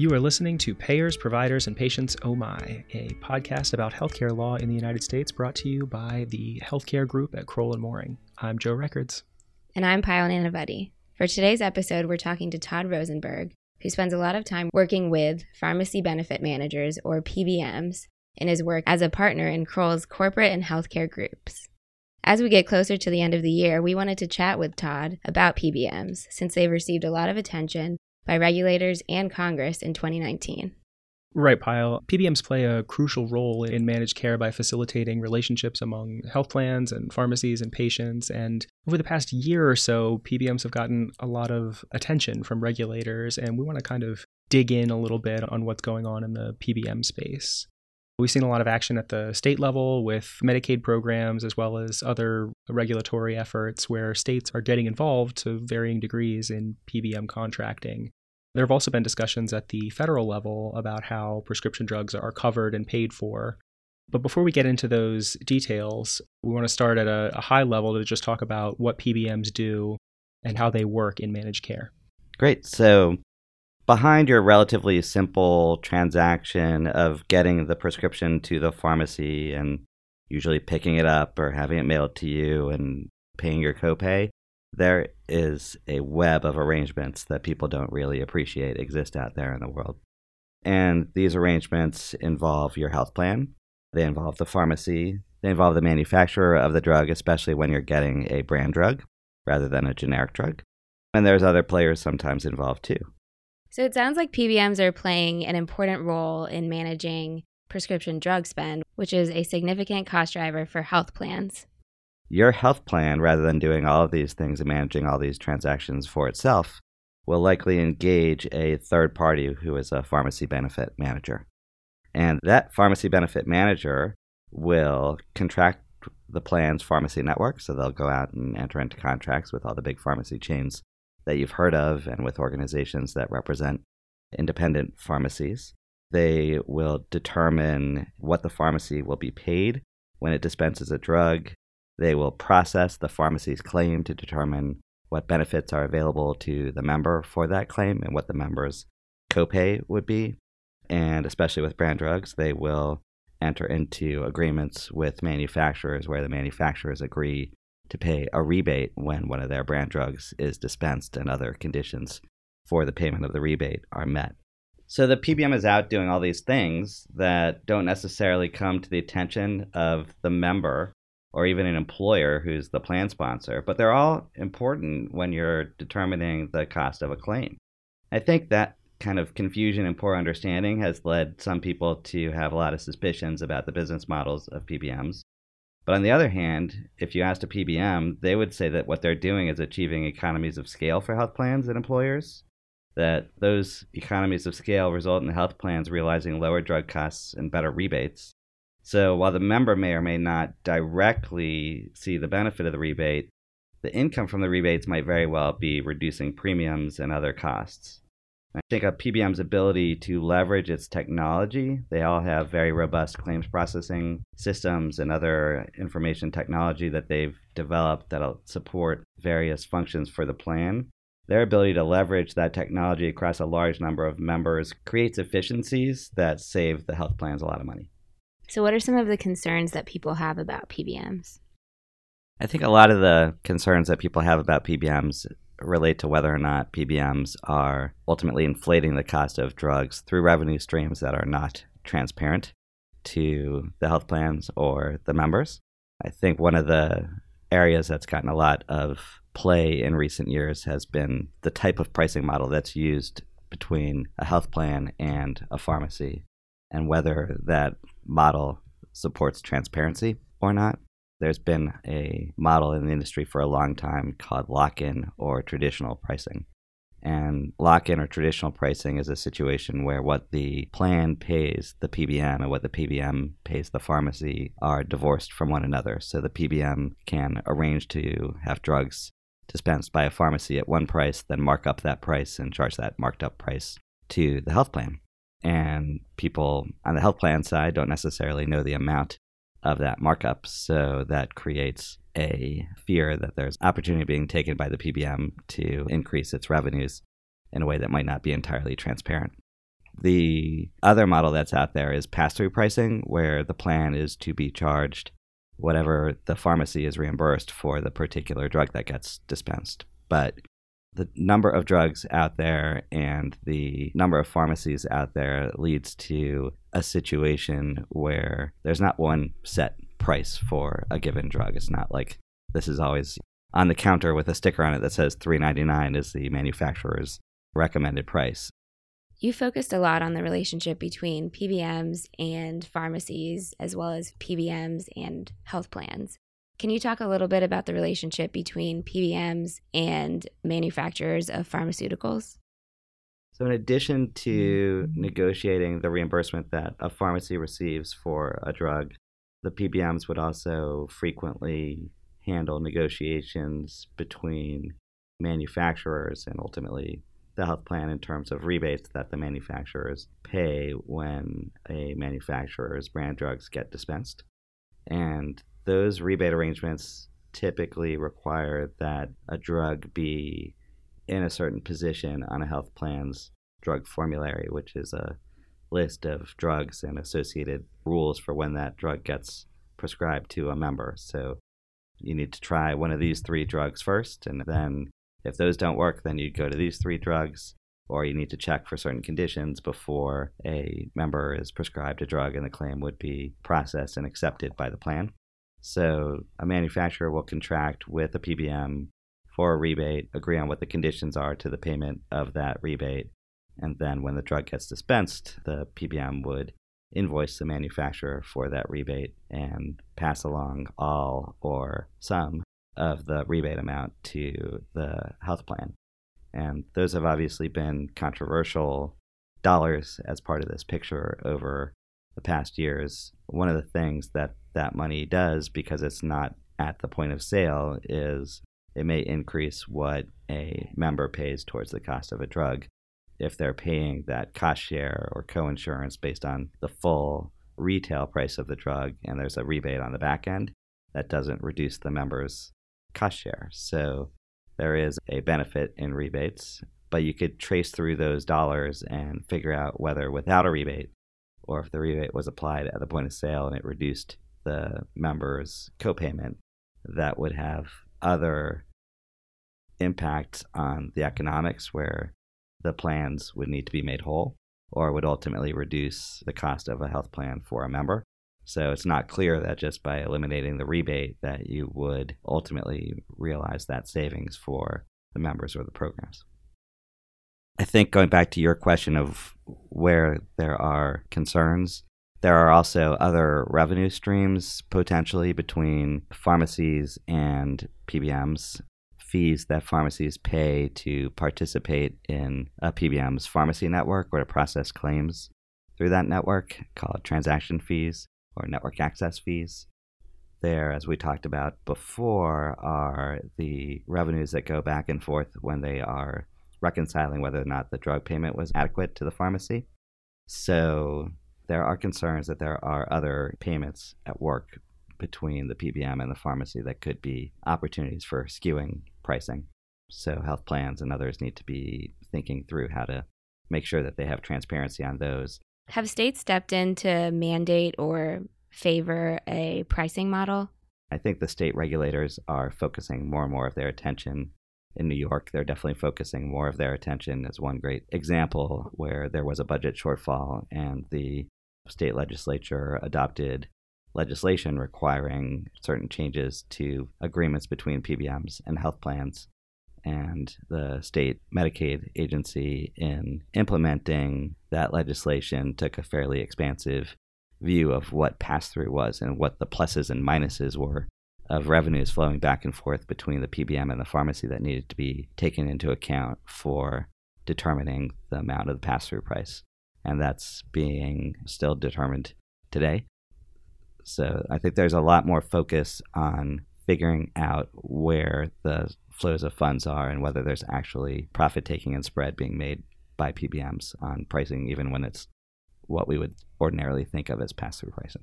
You are listening to Payers, Providers, and Patients Oh My, a podcast about healthcare law in the United States brought to you by the healthcare group at Crowell and Moring. I'm Joe Records. And I'm Payal Nanavati. For today's episode, we're talking to Todd Rosenberg, who spends a lot of time working with pharmacy benefit managers, or PBMs, in his work as a partner in Crowell's corporate and healthcare groups. As we get closer to the end of the year, we wanted to chat with Todd about PBMs since they've received a lot of attention by regulators and Congress in 2019. Right, Payal. PBMs play a crucial role in managed care by facilitating relationships among health plans and pharmacies and patients. And over the past year or so, PBMs have gotten a lot of attention from regulators, and we want to kind of dig in a little bit on what's going on in the PBM space. We've seen a lot of action at the state level with Medicaid programs as well as other regulatory efforts where states are getting involved to varying degrees in PBM contracting. There have also been discussions at the federal level about how prescription drugs are covered and paid for. But before we get into those details, we want to start at a, a high level to just talk about what PBMs do and how they work in managed care. Great. So, behind your relatively simple transaction of getting the prescription to the pharmacy and usually picking it up or having it mailed to you and paying your copay, there is a web of arrangements that people don't really appreciate exist out there in the world. And these arrangements involve your health plan, they involve the pharmacy, they involve the manufacturer of the drug, especially when you're getting a brand drug rather than a generic drug. And there's other players sometimes involved too. So it sounds like PBMs are playing an important role in managing prescription drug spend, which is a significant cost driver for health plans your health plan, rather than doing all of these things and managing all these transactions for itself, will likely engage a third party who is a pharmacy benefit manager. And that pharmacy benefit manager will contract the plan's pharmacy network. So they'll go out and enter into contracts with all the big pharmacy chains that you've heard of and with organizations that represent independent pharmacies. They will determine what the pharmacy will be paid when it dispenses a drug they will process the pharmacy's claim to determine what benefits are available to the member for that claim and what the member's copay would be. And especially with brand drugs, they will enter into agreements with manufacturers where the manufacturers agree to pay a rebate when one of their brand drugs is dispensed and other conditions for the payment of the rebate are met. So the PBM is out doing all these things that don't necessarily come to the attention of the member or even an employer who's the plan sponsor, but they're all important when you're determining the cost of a claim. I think that kind of confusion and poor understanding has led some people to have a lot of suspicions about the business models of PBMs. But on the other hand, if you asked a PBM, they would say that what they're doing is achieving economies of scale for health plans and employers, that those economies of scale result in health plans realizing lower drug costs and better rebates, so while the member may or may not directly see the benefit of the rebate, the income from the rebates might very well be reducing premiums and other costs. I think uh, a PBM's ability to leverage its technology, they all have very robust claims processing systems and other information technology that they've developed that'll support various functions for the plan. Their ability to leverage that technology across a large number of members creates efficiencies that save the health plans a lot of money. So, what are some of the concerns that people have about PBMs? I think a lot of the concerns that people have about PBMs relate to whether or not PBMs are ultimately inflating the cost of drugs through revenue streams that are not transparent to the health plans or the members. I think one of the areas that's gotten a lot of play in recent years has been the type of pricing model that's used between a health plan and a pharmacy and whether that model supports transparency or not. There's been a model in the industry for a long time called lock in or traditional pricing. And lock in or traditional pricing is a situation where what the plan pays the PBM and what the PBM pays the pharmacy are divorced from one another. So the PBM can arrange to have drugs dispensed by a pharmacy at one price, then mark up that price and charge that marked up price to the health plan and people on the health plan side don't necessarily know the amount of that markup. So that creates a fear that there's opportunity being taken by the PBM to increase its revenues in a way that might not be entirely transparent. The other model that's out there is pass through pricing, where the plan is to be charged whatever the pharmacy is reimbursed for the particular drug that gets dispensed. But the number of drugs out there and the number of pharmacies out there leads to a situation where there's not one set price for a given drug. It's not like this is always on the counter with a sticker on it that says 3.99 is the manufacturer's recommended price. You focused a lot on the relationship between PBMs and pharmacies, as well as PBMs and health plans. Can you talk a little bit about the relationship between PBMs and manufacturers of pharmaceuticals? So, in addition to mm-hmm. negotiating the reimbursement that a pharmacy receives for a drug, the PBMs would also frequently handle negotiations between manufacturers and ultimately the health plan in terms of rebates that the manufacturers pay when a manufacturer's brand drugs get dispensed. And those rebate arrangements typically require that a drug be in a certain position on a health plan's drug formulary, which is a list of drugs and associated rules for when that drug gets prescribed to a member. So you need to try one of these three drugs first, and then if those don't work, then you go to these three drugs, or you need to check for certain conditions before a member is prescribed a drug and the claim would be processed and accepted by the plan. So a manufacturer will contract with a PBM for a rebate, agree on what the conditions are to the payment of that rebate, and then when the drug gets dispensed, the PBM would invoice the manufacturer for that rebate and pass along all or some of the rebate amount to the health plan. And those have obviously been controversial dollars as part of this picture over the past years. One of the things that that money does, because it's not at the point of sale, is it may increase what a member pays towards the cost of a drug if they're paying that cost share or co-insurance based on the full retail price of the drug and there's a rebate on the back end that doesn't reduce the members cost share. So there is a benefit in rebates, but you could trace through those dollars and figure out whether without a rebate or if the rebate was applied at the point of sale and it reduced the member's copayment, that would have other impacts on the economics where the plans would need to be made whole or would ultimately reduce the cost of a health plan for a member. So it's not clear that just by eliminating the rebate that you would ultimately realize that savings for the members or the programs. I think going back to your question of where there are concerns, there are also other revenue streams potentially between pharmacies and PBMs. Fees that pharmacies pay to participate in a PBM's pharmacy network or to process claims through that network, called transaction fees or network access fees. There, as we talked about before, are the revenues that go back and forth when they are reconciling whether or not the drug payment was adequate to the pharmacy. So there are concerns that there are other payments at work between the PBM and the pharmacy that could be opportunities for skewing pricing. So health plans and others need to be thinking through how to make sure that they have transparency on those have states stepped in to mandate or favor a pricing model? I think the state regulators are focusing more and more of their attention. In New York, they're definitely focusing more of their attention as one great example where there was a budget shortfall and the state legislature adopted legislation requiring certain changes to agreements between PBMs and health plans and the state Medicaid agency in implementing that legislation took a fairly expansive view of what pass through was and what the pluses and minuses were of revenues flowing back and forth between the PBM and the pharmacy that needed to be taken into account for determining the amount of the pass through price. And that's being still determined today. So I think there's a lot more focus on figuring out where the flows of funds are and whether there's actually profit taking and spread being made by PBMs on pricing, even when it's what we would ordinarily think of as pass through pricing.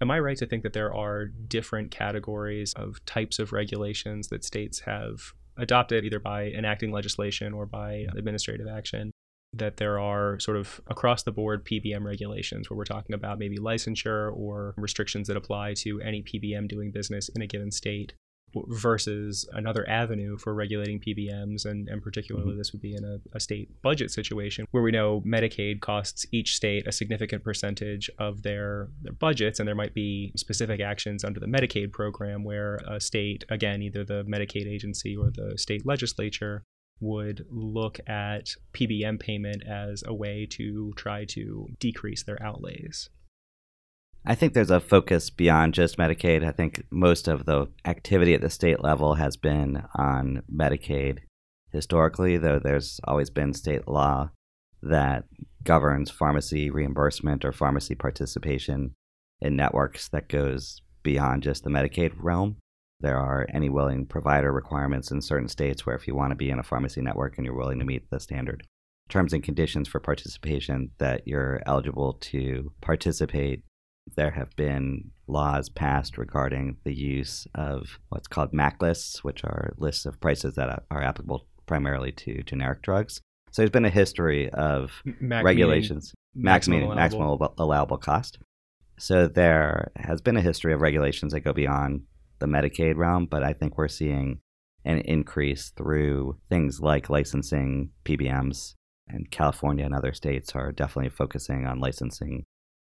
Am I right to think that there are different categories of types of regulations that states have adopted either by enacting legislation or by administrative action that there are sort of across the board PBM regulations where we're talking about maybe licensure or restrictions that apply to any PBM doing business in a given state versus another avenue for regulating PBMs, and, and particularly mm-hmm. this would be in a, a, state budget situation where we know Medicaid costs each state a significant percentage of their, their budgets, and there might be specific actions under the Medicaid program where a state, again, either the Medicaid agency or the state legislature, would look at PBM payment as a way to try to decrease their outlays. I think there's a focus beyond just Medicaid. I think most of the activity at the state level has been on Medicaid historically, though there's always been state law that governs pharmacy reimbursement or pharmacy participation in networks that goes beyond just the Medicaid realm. There are any willing provider requirements in certain states where if you want to be in a pharmacy network and you're willing to meet the standard terms and conditions for participation, that you're eligible to participate there have been laws passed regarding the use of what's called MAC lists, which are lists of prices that are applicable primarily to generic drugs. So there's been a history of MAC regulations, MAC meaning maximum allowable cost. So there has been a history of regulations that go beyond the Medicaid realm, but I think we're seeing an increase through things like licensing PBMs. And California and other states are definitely focusing on licensing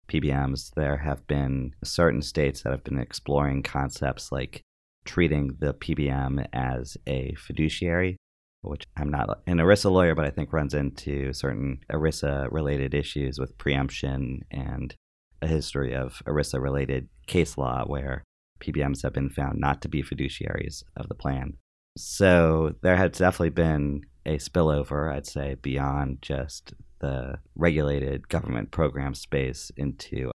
PBMs, there have been certain states that have been exploring concepts like treating the PBM as a fiduciary, which I'm not an ERISA lawyer, but I think runs into certain ERISA related issues with preemption and a history of ERISA related case law where PBMs have been found not to be fiduciaries of the plan. So there has definitely been a spillover, I'd say, beyond just the regulated government program space into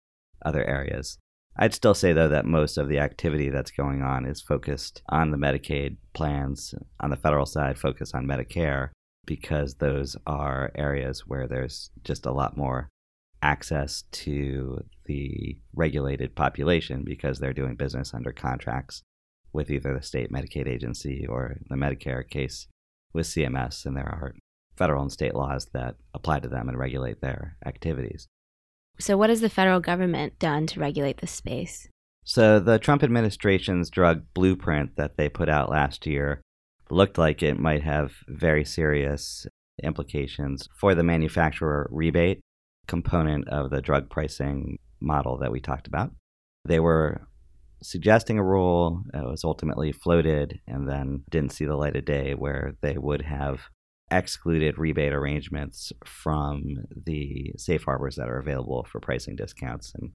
other areas. I'd still say, though, that most of the activity that's going on is focused on the Medicaid plans, on the federal side, focused on Medicare, because those are areas where there's just a lot more access to the regulated population because they're doing business under contracts with either the state Medicaid agency or the Medicare case with CMS, and there are federal and state laws that apply to them and regulate their activities. So, what has the federal government done to regulate this space? So, the Trump administration's drug blueprint that they put out last year looked like it might have very serious implications for the manufacturer rebate component of the drug pricing model that we talked about. They were suggesting a rule that was ultimately floated and then didn't see the light of day where they would have excluded rebate arrangements from the safe harbors that are available for pricing discounts and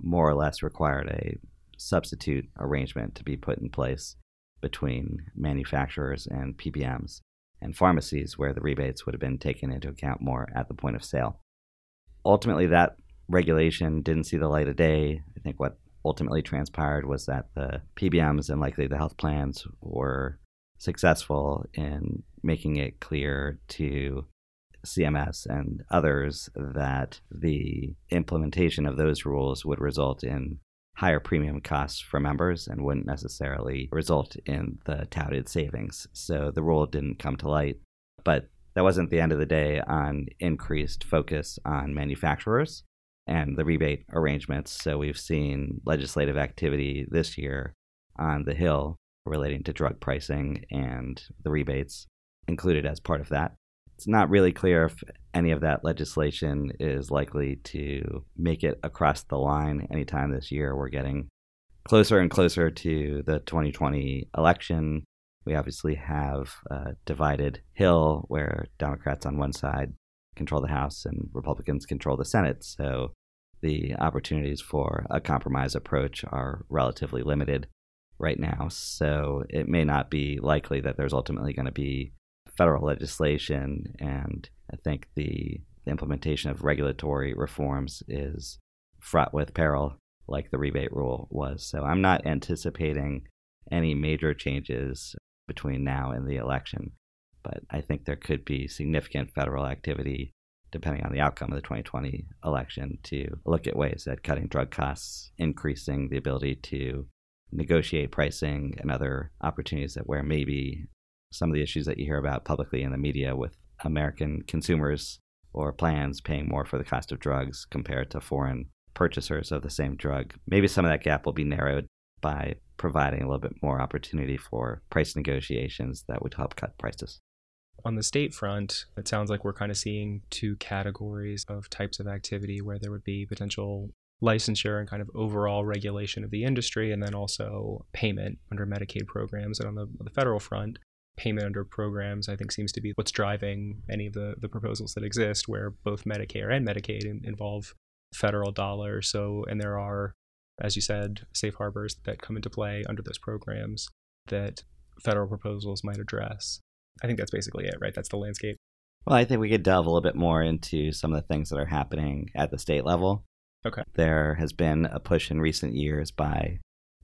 more or less required a substitute arrangement to be put in place between manufacturers and PBMs and pharmacies where the rebates would have been taken into account more at the point of sale. Ultimately, that regulation didn't see the light of day. I think what ultimately transpired was that the PBMs and likely the health plans were successful in making it clear to CMS and others that the implementation of those rules would result in higher premium costs for members and wouldn't necessarily result in the touted savings. So the rule didn't come to light. But that wasn't the end of the day on increased focus on manufacturers and the rebate arrangements. So we've seen legislative activity this year on the Hill relating to drug pricing and the rebates included as part of that. It's not really clear if any of that legislation is likely to make it across the line anytime this year. We're getting closer and closer to the 2020 election. We obviously have a divided hill where Democrats on one side control the House and Republicans control the Senate. So the opportunities for a compromise approach are relatively limited right now. So it may not be likely that there's ultimately going to be federal legislation. And I think the, the implementation of regulatory reforms is fraught with peril, like the rebate rule was. So I'm not anticipating any major changes between now and the election. But I think there could be significant federal activity depending on the outcome of the 2020 election, to look at ways at cutting drug costs, increasing the ability to negotiate pricing and other opportunities that where maybe some of the issues that you hear about publicly in the media with American consumers or plans paying more for the cost of drugs compared to foreign purchasers of the same drug. Maybe some of that gap will be narrowed by providing a little bit more opportunity for price negotiations that would help cut prices. On the state front, it sounds like we're kind of seeing two categories of types of activity where there would be potential licensure and kind of overall regulation of the industry, and then also payment under Medicaid programs. And on the, the federal front, payment under programs, I think, seems to be what's driving any of the, the proposals that exist, where both Medicare and Medicaid in, involve federal dollars. So, and there are, as you said, safe harbors that come into play under those programs that federal proposals might address. I think that's basically it, right? That's the landscape. Well, I think we could delve a little bit more into some of the things that are happening at the state level. Okay. There has been a push in recent years by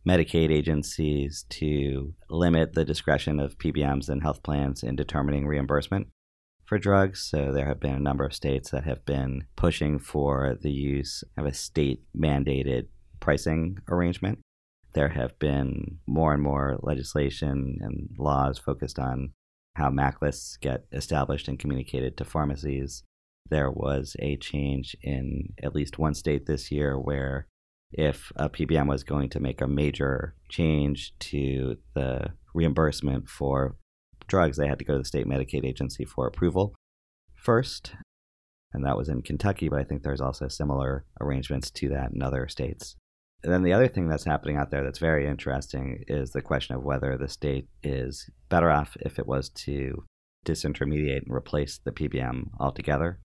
Medicaid agencies to limit the discretion of PBMs and health plans in determining reimbursement for drugs. So there have been a number of states that have been pushing for the use of a state mandated pricing arrangement. There have been more and more legislation and laws focused on how MAC lists get established and communicated to pharmacies. There was a change in at least one state this year where if a PBM was going to make a major change to the reimbursement for drugs, they had to go to the state Medicaid agency for approval first. And that was in Kentucky, but I think there's also similar arrangements to that in other states. And then the other thing that's happening out there that's very interesting is the question of whether the state is better off if it was to disintermediate and replace the PBM altogether.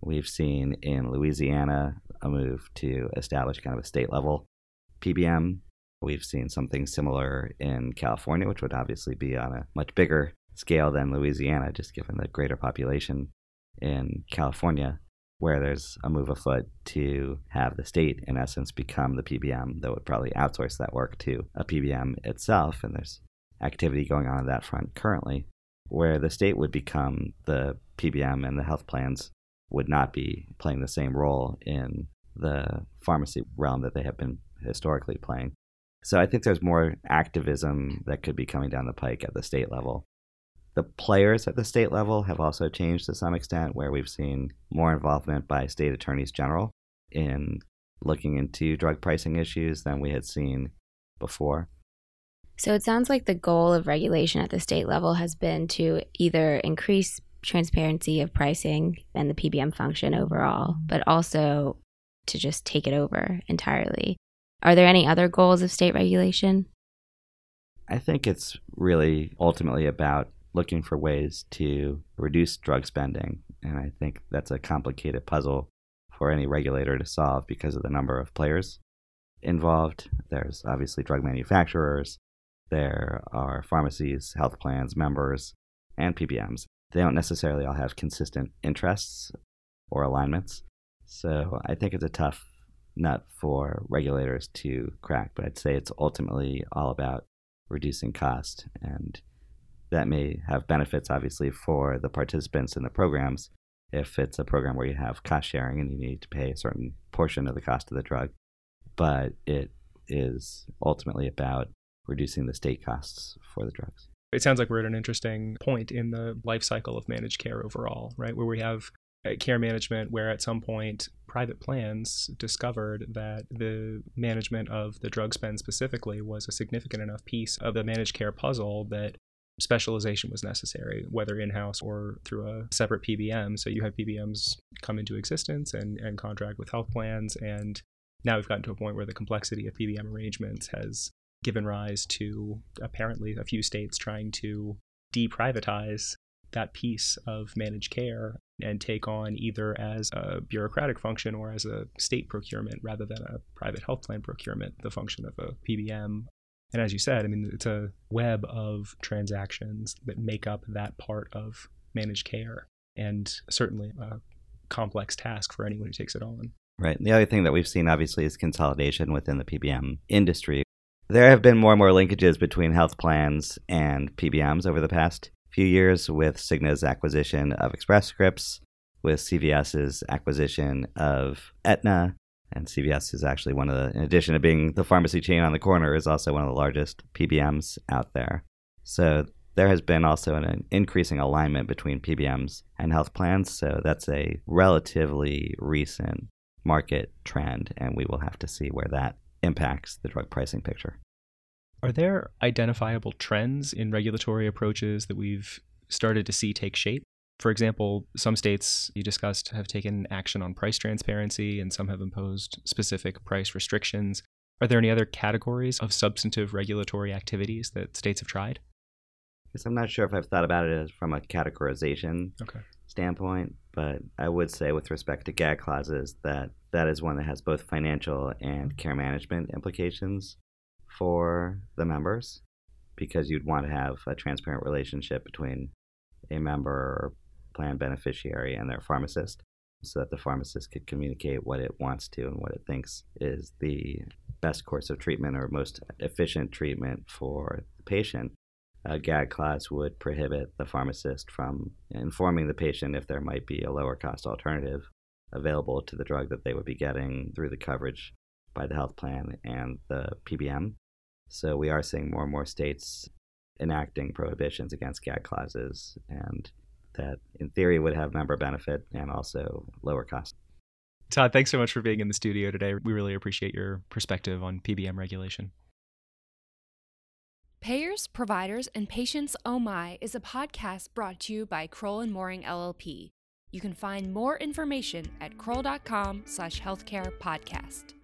We've seen in Louisiana a move to establish kind of a state level PBM. We've seen something similar in California, which would obviously be on a much bigger scale than Louisiana, just given the greater population in California where there's a move afoot to have the state, in essence, become the PBM that would probably outsource that work to a PBM itself. And there's activity going on on that front currently, where the state would become the PBM and the health plans would not be playing the same role in the pharmacy realm that they have been historically playing. So I think there's more activism that could be coming down the pike at the state level the players at the state level have also changed to some extent, where we've seen more involvement by state attorneys general in looking into drug pricing issues than we had seen before. So it sounds like the goal of regulation at the state level has been to either increase transparency of pricing and the PBM function overall, but also to just take it over entirely. Are there any other goals of state regulation? I think it's really ultimately about looking for ways to reduce drug spending. And I think that's a complicated puzzle for any regulator to solve because of the number of players involved. There's obviously drug manufacturers, there are pharmacies, health plans, members, and PBMs. They don't necessarily all have consistent interests or alignments. So I think it's a tough nut for regulators to crack, but I'd say it's ultimately all about reducing cost and that may have benefits, obviously, for the participants in the programs if it's a program where you have cost sharing and you need to pay a certain portion of the cost of the drug. But it is ultimately about reducing the state costs for the drugs. It sounds like we're at an interesting point in the life cycle of managed care overall, right? Where we have uh, care management, where at some point private plans discovered that the management of the drug spend specifically was a significant enough piece of the managed care puzzle that specialization was necessary, whether in house or through a separate PBM. So you have PBMs come into existence and, and contract with health plans. And now we've gotten to a point where the complexity of PBM arrangements has given rise to apparently a few states trying to deprivatize that piece of managed care and take on either as a bureaucratic function or as a state procurement rather than a private health plan procurement, the function of a PBM and as you said, I mean, it's a web of transactions that make up that part of managed care, and certainly a complex task for anyone who takes it on. Right. The other thing that we've seen, obviously, is consolidation within the PBM industry. There have been more and more linkages between health plans and PBMs over the past few years with Cigna's acquisition of Express Scripts, with CVS's acquisition of Aetna, and CVS is actually one of the, in addition to being the pharmacy chain on the corner, is also one of the largest PBMs out there. So there has been also an increasing alignment between PBMs and health plans. So that's a relatively recent market trend, and we will have to see where that impacts the drug pricing picture. Are there identifiable trends in regulatory approaches that we've started to see take shape? For example, some states you discussed have taken action on price transparency, and some have imposed specific price restrictions. Are there any other categories of substantive regulatory activities that states have tried? Because I'm not sure if I've thought about it from a categorization Okay. standpoint, but I would say with respect to gag clauses that that is one that has both financial and care management implications for the members because you'd want to have a transparent relationship between a member plan beneficiary and their pharmacist so that the pharmacist could communicate what it wants to and what it thinks is the best course of treatment or most efficient treatment for the patient a gag clause would prohibit the pharmacist from informing the patient if there might be a lower cost alternative available to the drug that they would be getting through the coverage by the health plan and the PBM. So we are seeing more and more states enacting prohibitions against gag clauses and that in theory would have member benefit and also lower cost. Todd, thanks so much for being in the studio today. We really appreciate your perspective on PBM regulation. Payers, Providers, and Patients Oh My is a podcast brought to you by Crowell and Moring LLP. You can find more information at crowell.com slash healthcare podcast.